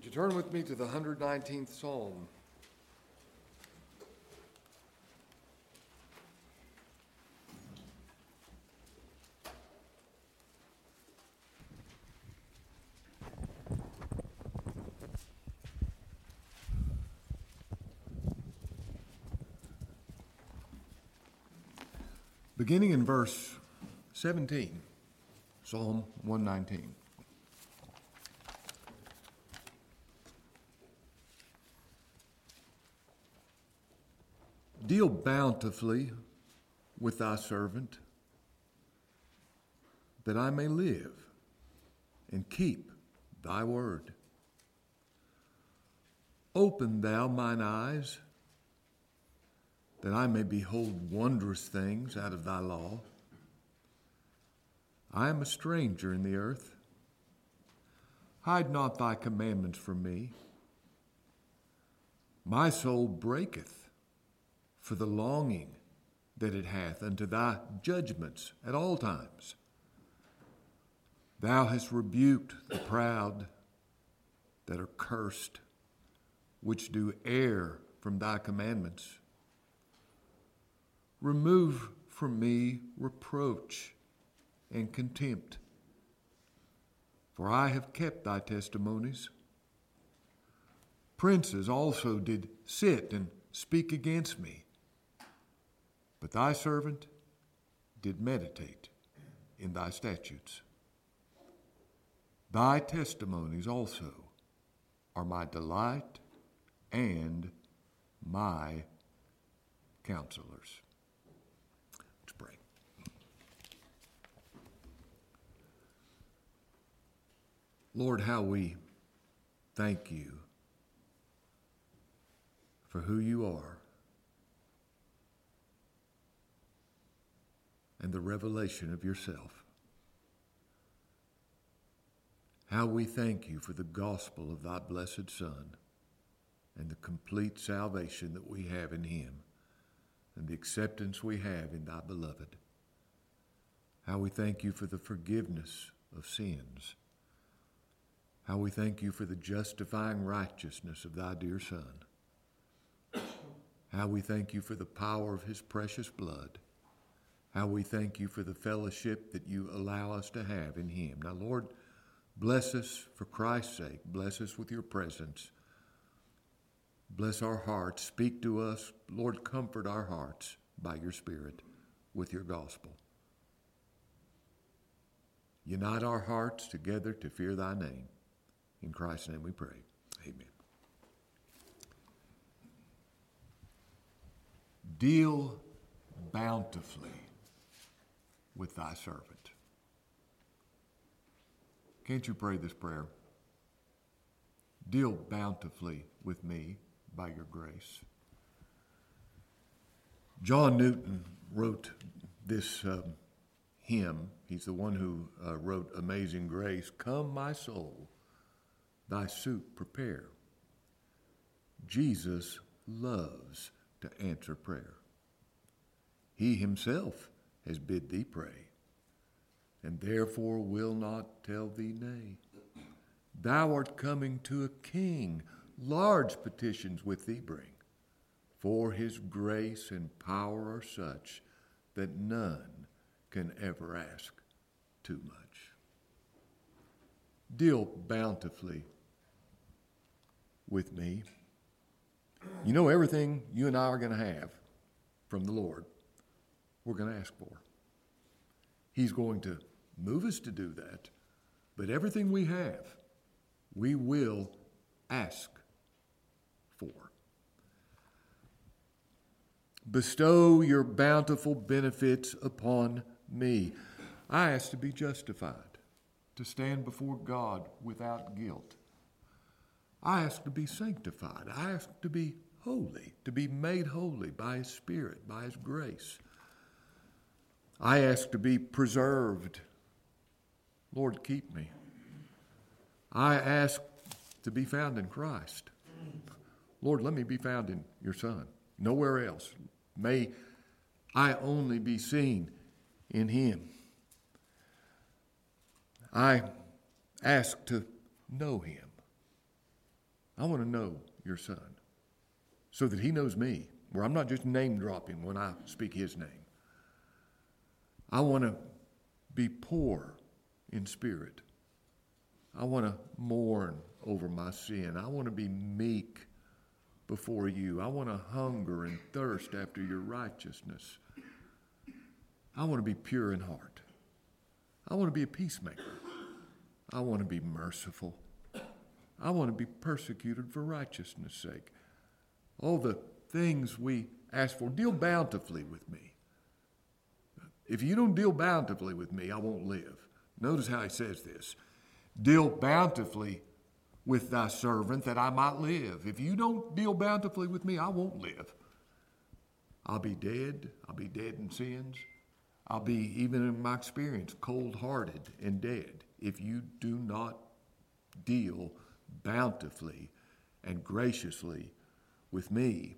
Would you turn with me to the 119th Psalm? Beginning in verse 17, Psalm 119. Deal bountifully with thy servant, that I may live and keep thy word. Open thou mine eyes, that I may behold wondrous things out of thy law. I am a stranger in the earth. Hide not thy commandments from me. My soul breaketh for the longing that it hath unto thy judgments at all times. Thou hast rebuked the proud that are cursed, which do err from thy commandments. Remove from me reproach and contempt, for I have kept thy testimonies. Princes also did sit and speak against me but thy servant did meditate in thy statutes. Thy testimonies also are my delight and my counselors. Let's pray. Lord, how we thank you for who you are and the revelation of yourself. How we thank you for the gospel of thy blessed Son and the complete salvation that we have in him and the acceptance we have in thy beloved. How we thank you for the forgiveness of sins. How we thank you for the justifying righteousness of thy dear Son. How we thank you for the power of his precious blood how we thank you for the fellowship that you allow us to have in Him. Now, Lord, bless us for Christ's sake. Bless us with your presence. Bless our hearts. Speak to us. Lord, comfort our hearts by your Spirit with your gospel. Unite our hearts together to fear thy name. In Christ's name we pray. Amen. Deal bountifully with thy servant. Can't you pray this prayer? Deal bountifully with me by your grace. John Newton wrote this um, hymn. He's the one who uh, wrote Amazing Grace. Come, my soul, thy suit prepare. Jesus loves to answer prayer. He himself has bid thee pray, and therefore will not tell thee nay. Thou art coming to a king, large petitions with thee bring, for his grace and power are such that none can ever ask too much. Deal bountifully with me. You know, everything you and I are going to have from the Lord we're going to ask for. He's going to move us to do that, but everything we have, we will ask for. Bestow your bountiful benefits upon me. I ask to be justified, to stand before God without guilt. I ask to be sanctified. I ask to be holy, to be made holy by His Spirit, by His grace. I ask to be preserved. Lord, keep me. I ask to be found in Christ. Lord, let me be found in your Son, nowhere else. May I only be seen in him. I ask to know him. I want to know your son so that he knows me, where I'm not just name dropping when I speak his name. I want to be poor in spirit. I want to mourn over my sin. I want to be meek before you. I want to hunger and thirst after your righteousness. I want to be pure in heart. I want to be a peacemaker. I want to be merciful. I want to be persecuted for righteousness' sake. All the things we ask for, deal bountifully with me. If you don't deal bountifully with me, I won't live. Notice how he says this Deal bountifully with thy servant that I might live. If you don't deal bountifully with me, I won't live. I'll be dead. I'll be dead in sins. I'll be, even in my experience, cold hearted and dead if you do not deal bountifully and graciously with me.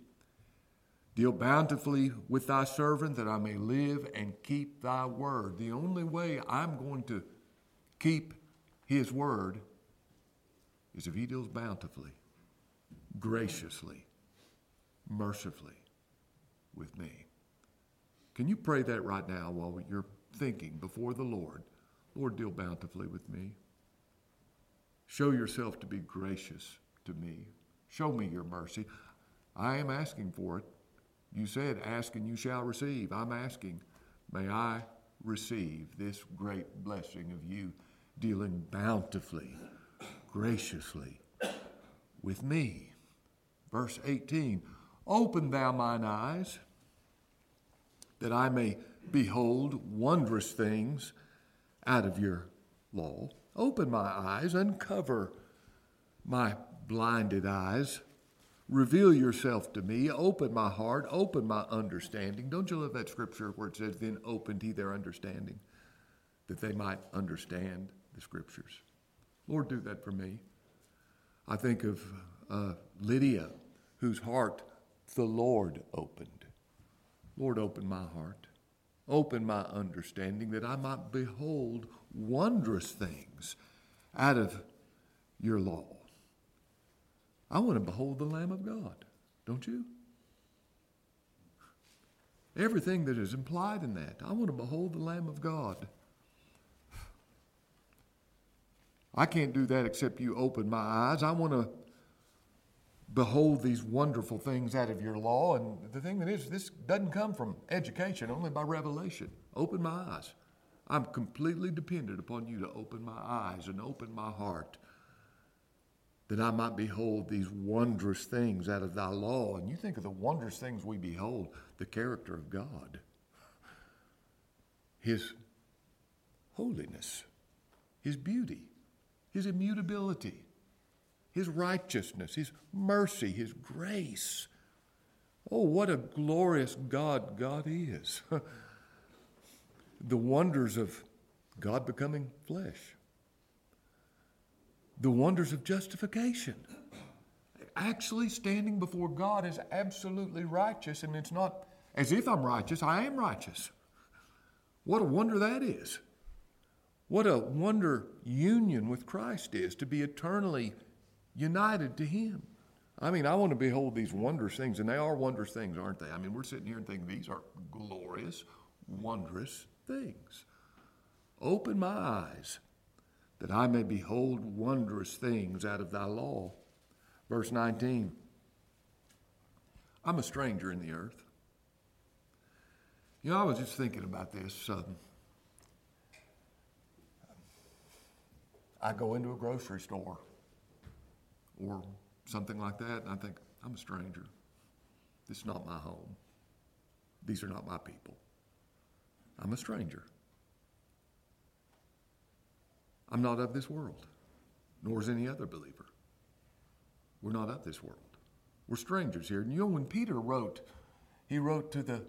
Deal bountifully with thy servant that I may live and keep thy word. The only way I'm going to keep his word is if he deals bountifully, graciously, mercifully with me. Can you pray that right now while you're thinking before the Lord? Lord, deal bountifully with me. Show yourself to be gracious to me. Show me your mercy. I am asking for it. You said, Ask and you shall receive. I'm asking, may I receive this great blessing of you dealing bountifully, graciously with me. Verse 18 Open thou mine eyes, that I may behold wondrous things out of your law. Open my eyes, uncover my blinded eyes. Reveal yourself to me. Open my heart. Open my understanding. Don't you love that scripture where it says, Then opened he their understanding, that they might understand the scriptures? Lord, do that for me. I think of uh, Lydia, whose heart the Lord opened. Lord, open my heart. Open my understanding that I might behold wondrous things out of your law. I want to behold the Lamb of God, don't you? Everything that is implied in that. I want to behold the Lamb of God. I can't do that except you open my eyes. I want to behold these wonderful things out of your law. And the thing that is, this doesn't come from education, only by revelation. Open my eyes. I'm completely dependent upon you to open my eyes and open my heart that I might behold these wondrous things out of thy law. And you think of the wondrous things we behold, the character of God, his holiness, his beauty, his immutability his righteousness, His mercy, His grace. Oh, what a glorious God God is. the wonders of God becoming flesh, the wonders of justification. Actually, standing before God is absolutely righteous, and it's not as if I'm righteous, I am righteous. What a wonder that is. What a wonder union with Christ is to be eternally united to Him. I mean, I want to behold these wondrous things, and they are wondrous things, aren't they? I mean, we're sitting here and thinking these are glorious, wondrous things. Open my eyes that I may behold wondrous things out of thy law. Verse 19 I'm a stranger in the earth. You know, I was just thinking about this. Um, I go into a grocery store or something like that, and I think, I'm a stranger. This is not my home. These are not my people. I'm a stranger. I'm not of this world, nor is any other believer. We're not of this world. We're strangers here. And you know, when Peter wrote, he wrote to the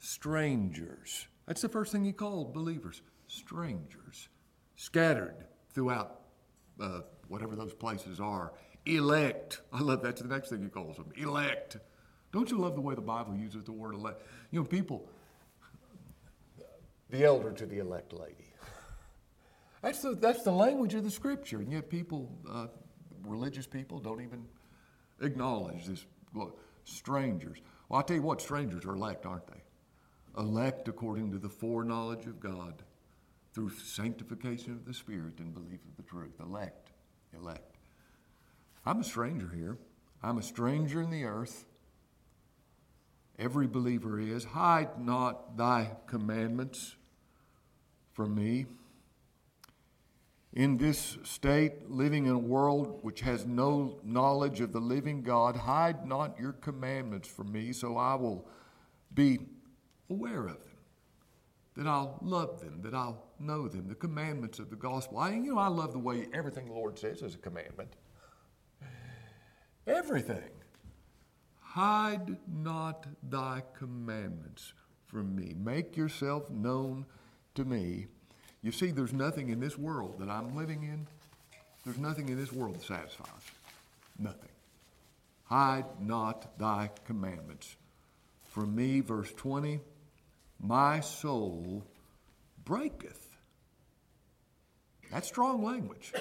strangers. That's the first thing he called believers strangers, scattered throughout uh, whatever those places are elect. I love that. that's the next thing he calls them elect. Don't you love the way the Bible uses the word elect? You know, people, the elder to the elect lady. That's the, that's the language of the scripture. And yet, people, uh, religious people, don't even acknowledge this. Strangers. Well, I'll tell you what, strangers are elect, aren't they? Elect according to the foreknowledge of God through sanctification of the Spirit and belief of the truth. Elect. Elect. I'm a stranger here. I'm a stranger in the earth. Every believer is. Hide not thy commandments from me. In this state, living in a world which has no knowledge of the living God, hide not your commandments from me, so I will be aware of them, that I'll love them, that I'll know them, the commandments of the gospel. I, you know, I love the way everything the Lord says is a commandment. Everything. Hide not thy commandments from me. Make yourself known to me. You see, there's nothing in this world that I'm living in, there's nothing in this world that satisfies. Nothing. Hide not thy commandments from me. Verse 20 My soul breaketh. That's strong language.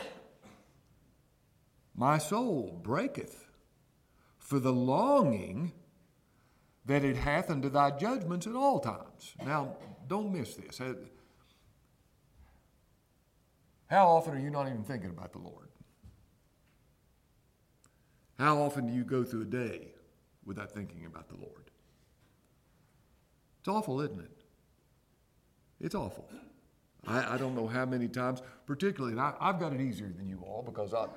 My soul breaketh for the longing that it hath unto thy judgments at all times. Now, don't miss this. Uh, How often are you not even thinking about the Lord? How often do you go through a day without thinking about the Lord? It's awful, isn't it? It's awful. I, I don't know how many times, particularly, and I, have got it easier than you all because I,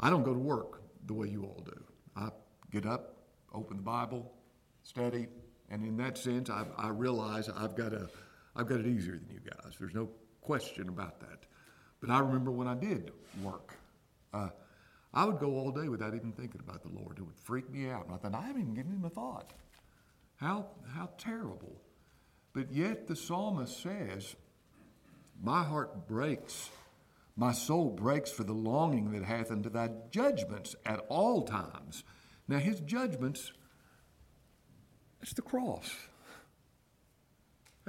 I don't go to work the way you all do. I get up, open the Bible, study, and in that sense, I, I realize I've got, a, I've got it easier than you guys. There's no question about that. But I remember when I did work, uh, I would go all day without even thinking about the Lord. It would freak me out. And I thought, I haven't even given him a thought. How, how terrible. But yet the psalmist says, My heart breaks my soul breaks for the longing that hath unto thy judgments at all times. Now, his judgments, it's the cross.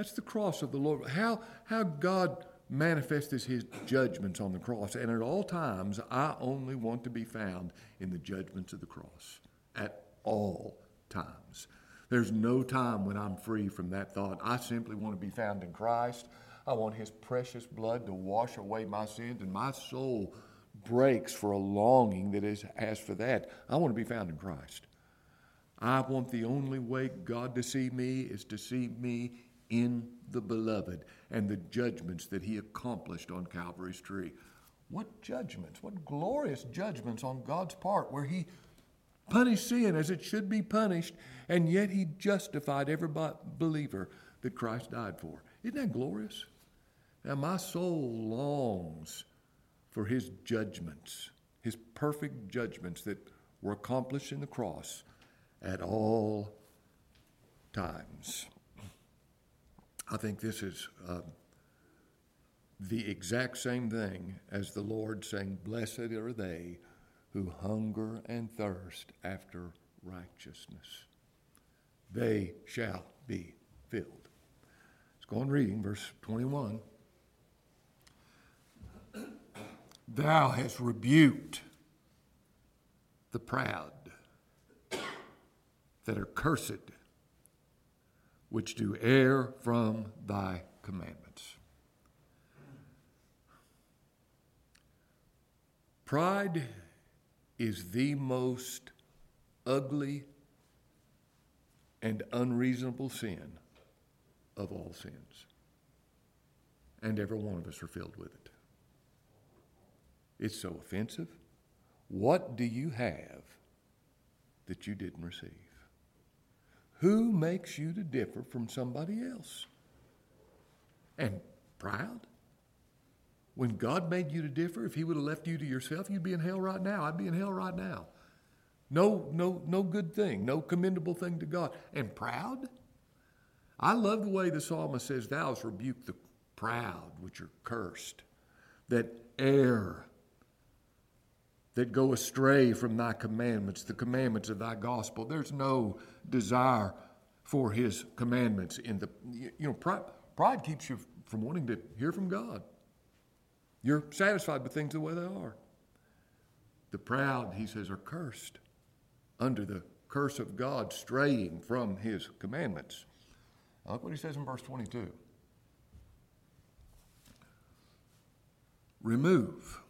That's the cross of the Lord. How, how God manifests his judgments on the cross. And at all times, I only want to be found in the judgments of the cross. At all times. There's no time when I'm free from that thought. I simply want to be found in Christ. I want His precious blood to wash away my sins, and my soul breaks for a longing that is as for that. I want to be found in Christ. I want the only way God to see me is to see me in the beloved and the judgments that He accomplished on Calvary's tree. What judgments, what glorious judgments on God's part, where He punished sin as it should be punished, and yet He justified every believer that Christ died for. Isn't that glorious? Now, my soul longs for his judgments, his perfect judgments that were accomplished in the cross at all times. I think this is uh, the exact same thing as the Lord saying, Blessed are they who hunger and thirst after righteousness. They shall be filled. Let's go on reading verse 21. Thou hast rebuked the proud that are cursed, which do err from thy commandments. Pride is the most ugly and unreasonable sin of all sins. And every one of us are filled with it. It's so offensive. What do you have that you didn't receive? Who makes you to differ from somebody else? And proud? When God made you to differ, if He would have left you to yourself, you'd be in hell right now. I'd be in hell right now. No, no, no good thing, no commendable thing to God. And proud? I love the way the psalmist says, Thou hast rebuked the proud, which are cursed, that err that go astray from thy commandments, the commandments of thy gospel. There's no desire for his commandments in the you know pride, pride keeps you from wanting to hear from God. You're satisfied with things the way they are. The proud, he says, are cursed under the curse of God, straying from his commandments. Look what he says in verse 22. Remove.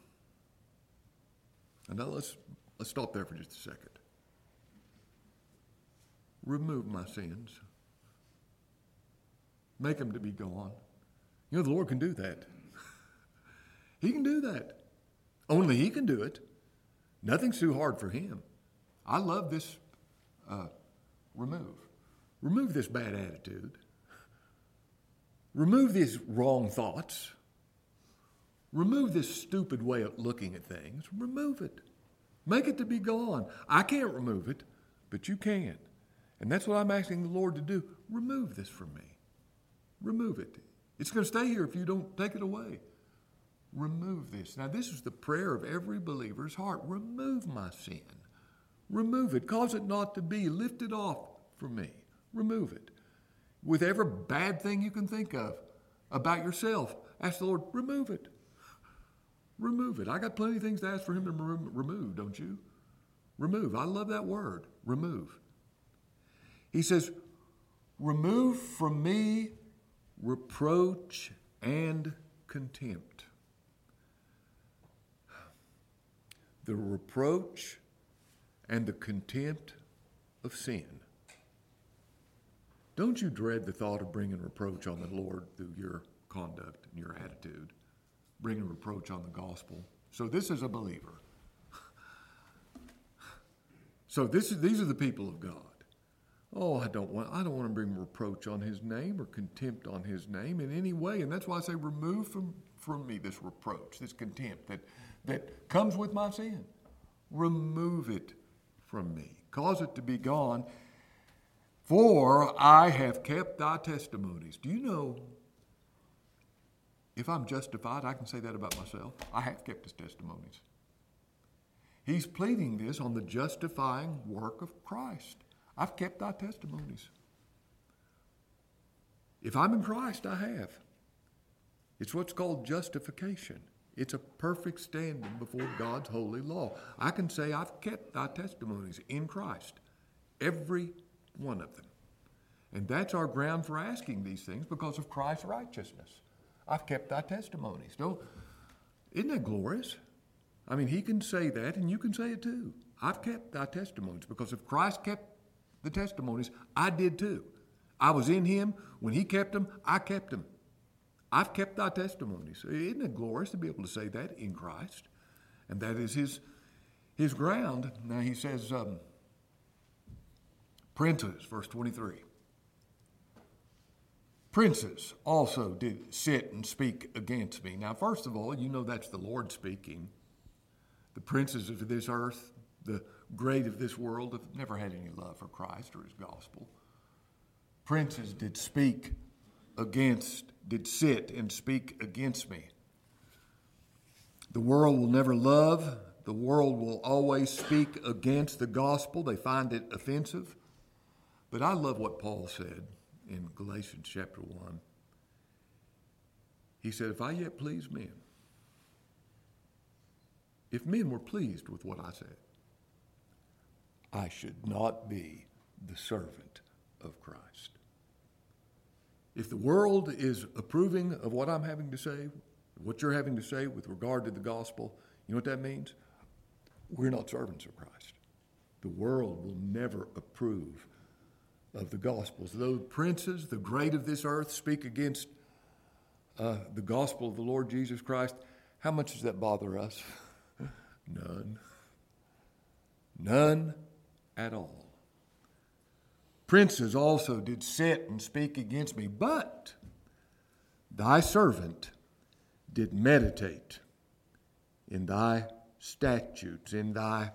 And now let's, let's stop there for just a second. Remove my sins. Make them to be gone. You know, the Lord can do that. he can do that. Only He can do it. Nothing's too hard for Him. I love this uh, remove. Remove this bad attitude. Remove these wrong thoughts. Remove this stupid way of looking at things. Remove it. Make it to be gone. I can't remove it, but you can. And that's what I'm asking the Lord to do. Remove this from me. Remove it. It's going to stay here if you don't take it away. Remove this. Now, this is the prayer of every believer's heart. Remove my sin. Remove it. Cause it not to be. Lift it off from me. Remove it. With every bad thing you can think of about yourself, ask the Lord, remove it. Remove it. I got plenty of things to ask for Him to remove, don't you? Remove. I love that word. Remove. He says, Remove from me reproach and contempt. The reproach and the contempt of sin. Don't you dread the thought of bringing reproach on the Lord through your conduct and your attitude, bringing reproach on the gospel? So, this is a believer. so, this is, these are the people of God. Oh, I don't want I don't want to bring reproach on his name or contempt on his name in any way. And that's why I say remove from, from me this reproach, this contempt that, that comes with my sin. Remove it from me. Cause it to be gone. For I have kept thy testimonies. Do you know if I'm justified, I can say that about myself. I have kept his testimonies. He's pleading this on the justifying work of Christ. I've kept thy testimonies. If I'm in Christ, I have. It's what's called justification. It's a perfect standing before God's holy law. I can say I've kept thy testimonies in Christ, every one of them. And that's our ground for asking these things because of Christ's righteousness. I've kept thy testimonies. Don't, isn't that glorious? I mean, he can say that, and you can say it too. I've kept thy testimonies because if Christ kept the testimonies, I did too. I was in him. When he kept them, I kept them. I've kept thy testimonies. Isn't it glorious to be able to say that in Christ? And that is his, his ground. Now he says, um, princes, verse 23. Princes also did sit and speak against me. Now, first of all, you know that's the Lord speaking. The princes of this earth, the great of this world have never had any love for Christ or his gospel. Princes did speak against, did sit and speak against me. The world will never love. The world will always speak against the gospel. They find it offensive. But I love what Paul said in Galatians chapter 1. He said, If I yet please men, if men were pleased with what I said, I should not be the servant of Christ. If the world is approving of what I'm having to say, what you're having to say with regard to the gospel, you know what that means? We're not servants of Christ. The world will never approve of the gospels. Though princes, the great of this earth, speak against uh, the gospel of the Lord Jesus Christ, how much does that bother us? None. None at all. Princes also did sit and speak against me, but thy servant did meditate in thy statutes, in thy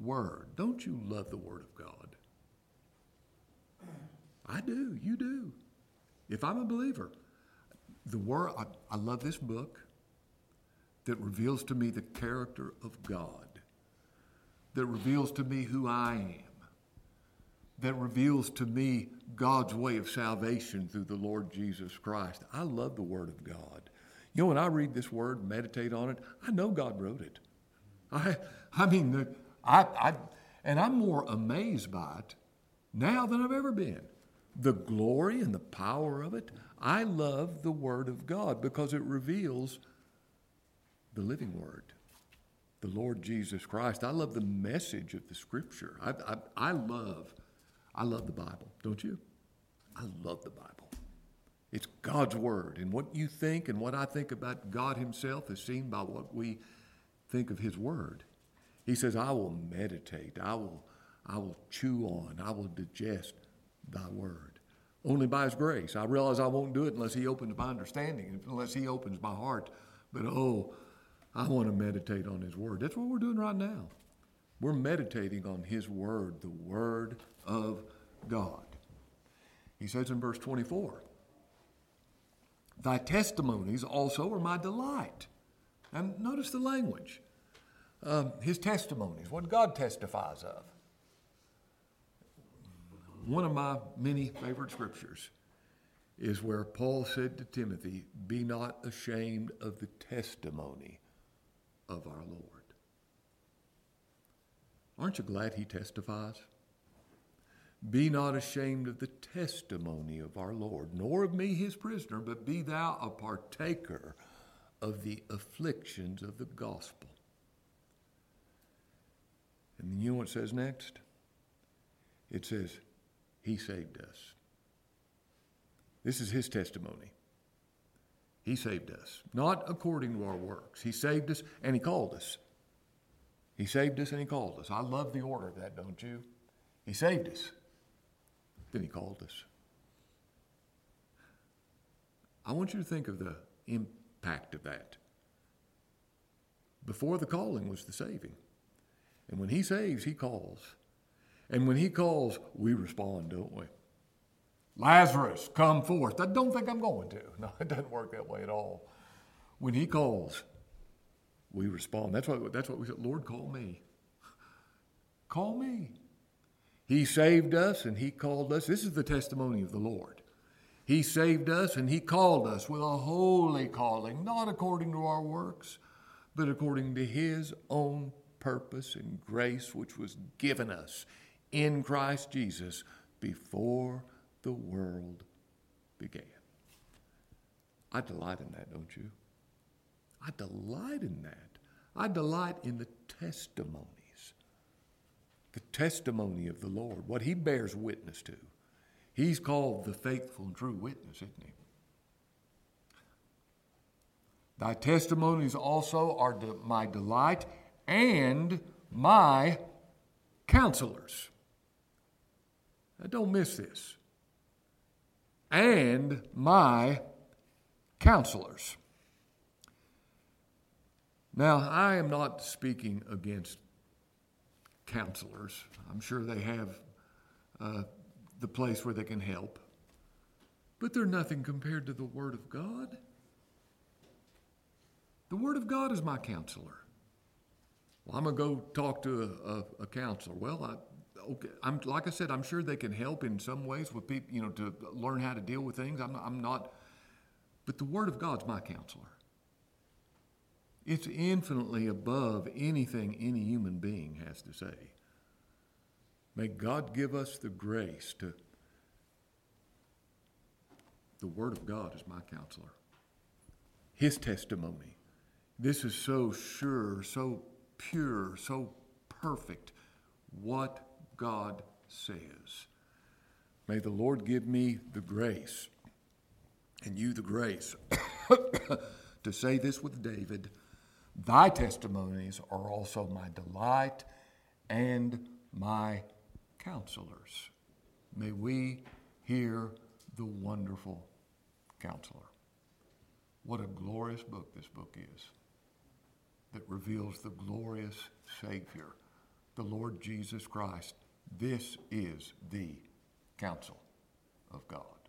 word. Don't you love the word of God? I do. You do. If I'm a believer, the word, I, I love this book that reveals to me the character of God that reveals to me who I am, that reveals to me God's way of salvation through the Lord Jesus Christ. I love the Word of God. You know, when I read this Word, meditate on it, I know God wrote it. I, I mean, the, I, I, and I'm more amazed by it now than I've ever been. The glory and the power of it. I love the Word of God because it reveals the living Word, the Lord Jesus Christ. I love the message of the Scripture. I, I, I love, I love the Bible, don't you? I love the Bible. It's God's Word. And what you think and what I think about God Himself is seen by what we think of His Word. He says, I will meditate, I will, I will chew on, I will digest thy word. Only by his grace. I realize I won't do it unless he opens my understanding, unless he opens my heart. But oh, I want to meditate on his word. That's what we're doing right now. We're meditating on his word, the word of God. He says in verse 24, Thy testimonies also are my delight. And notice the language. Um, his testimonies, what God testifies of. One of my many favorite scriptures is where Paul said to Timothy, Be not ashamed of the testimony of our Lord. Aren't you glad he testifies? Be not ashamed of the testimony of our Lord, nor of me his prisoner, but be thou a partaker of the afflictions of the gospel. And you know what it says next? It says, He saved us. This is His testimony. He saved us, not according to our works. He saved us and He called us. He saved us and He called us. I love the order of that, don't you? He saved us, then He called us. I want you to think of the impact of that. Before the calling was the saving. And when He saves, He calls. And when He calls, we respond, don't we? Lazarus, come forth. I don't think I'm going to. No, it doesn't work that way at all. When He calls, we respond. That's what, that's what we said. Lord, call me. Call me. He saved us and He called us. This is the testimony of the Lord. He saved us and He called us with a holy calling, not according to our works, but according to His own purpose and grace which was given us in Christ Jesus before the world began. I delight in that, don't you? I delight in that. I delight in the testimonies, the testimony of the Lord, what He bears witness to. He's called the faithful and true witness, isn't He? Thy testimonies also are my delight and my counselors. Now, don't miss this. And my counselors. Now, I am not speaking against counselors. I'm sure they have uh, the place where they can help. But they're nothing compared to the Word of God. The Word of God is my counselor. Well, I'm going to go talk to a, a, a counselor. Well, I, okay, I'm like I said, I'm sure they can help in some ways with people, you know, to learn how to deal with things. I'm I'm not but the Word of God's my counselor. It's infinitely above anything any human being has to say. May God give us the grace to. The Word of God is my counselor. His testimony. This is so sure, so pure, so perfect what God says. May the Lord give me the grace and you the grace to say this with David Thy testimonies are also my delight and my counselors. May we hear the wonderful counselor. What a glorious book this book is that reveals the glorious Savior, the Lord Jesus Christ. This is the counsel of God.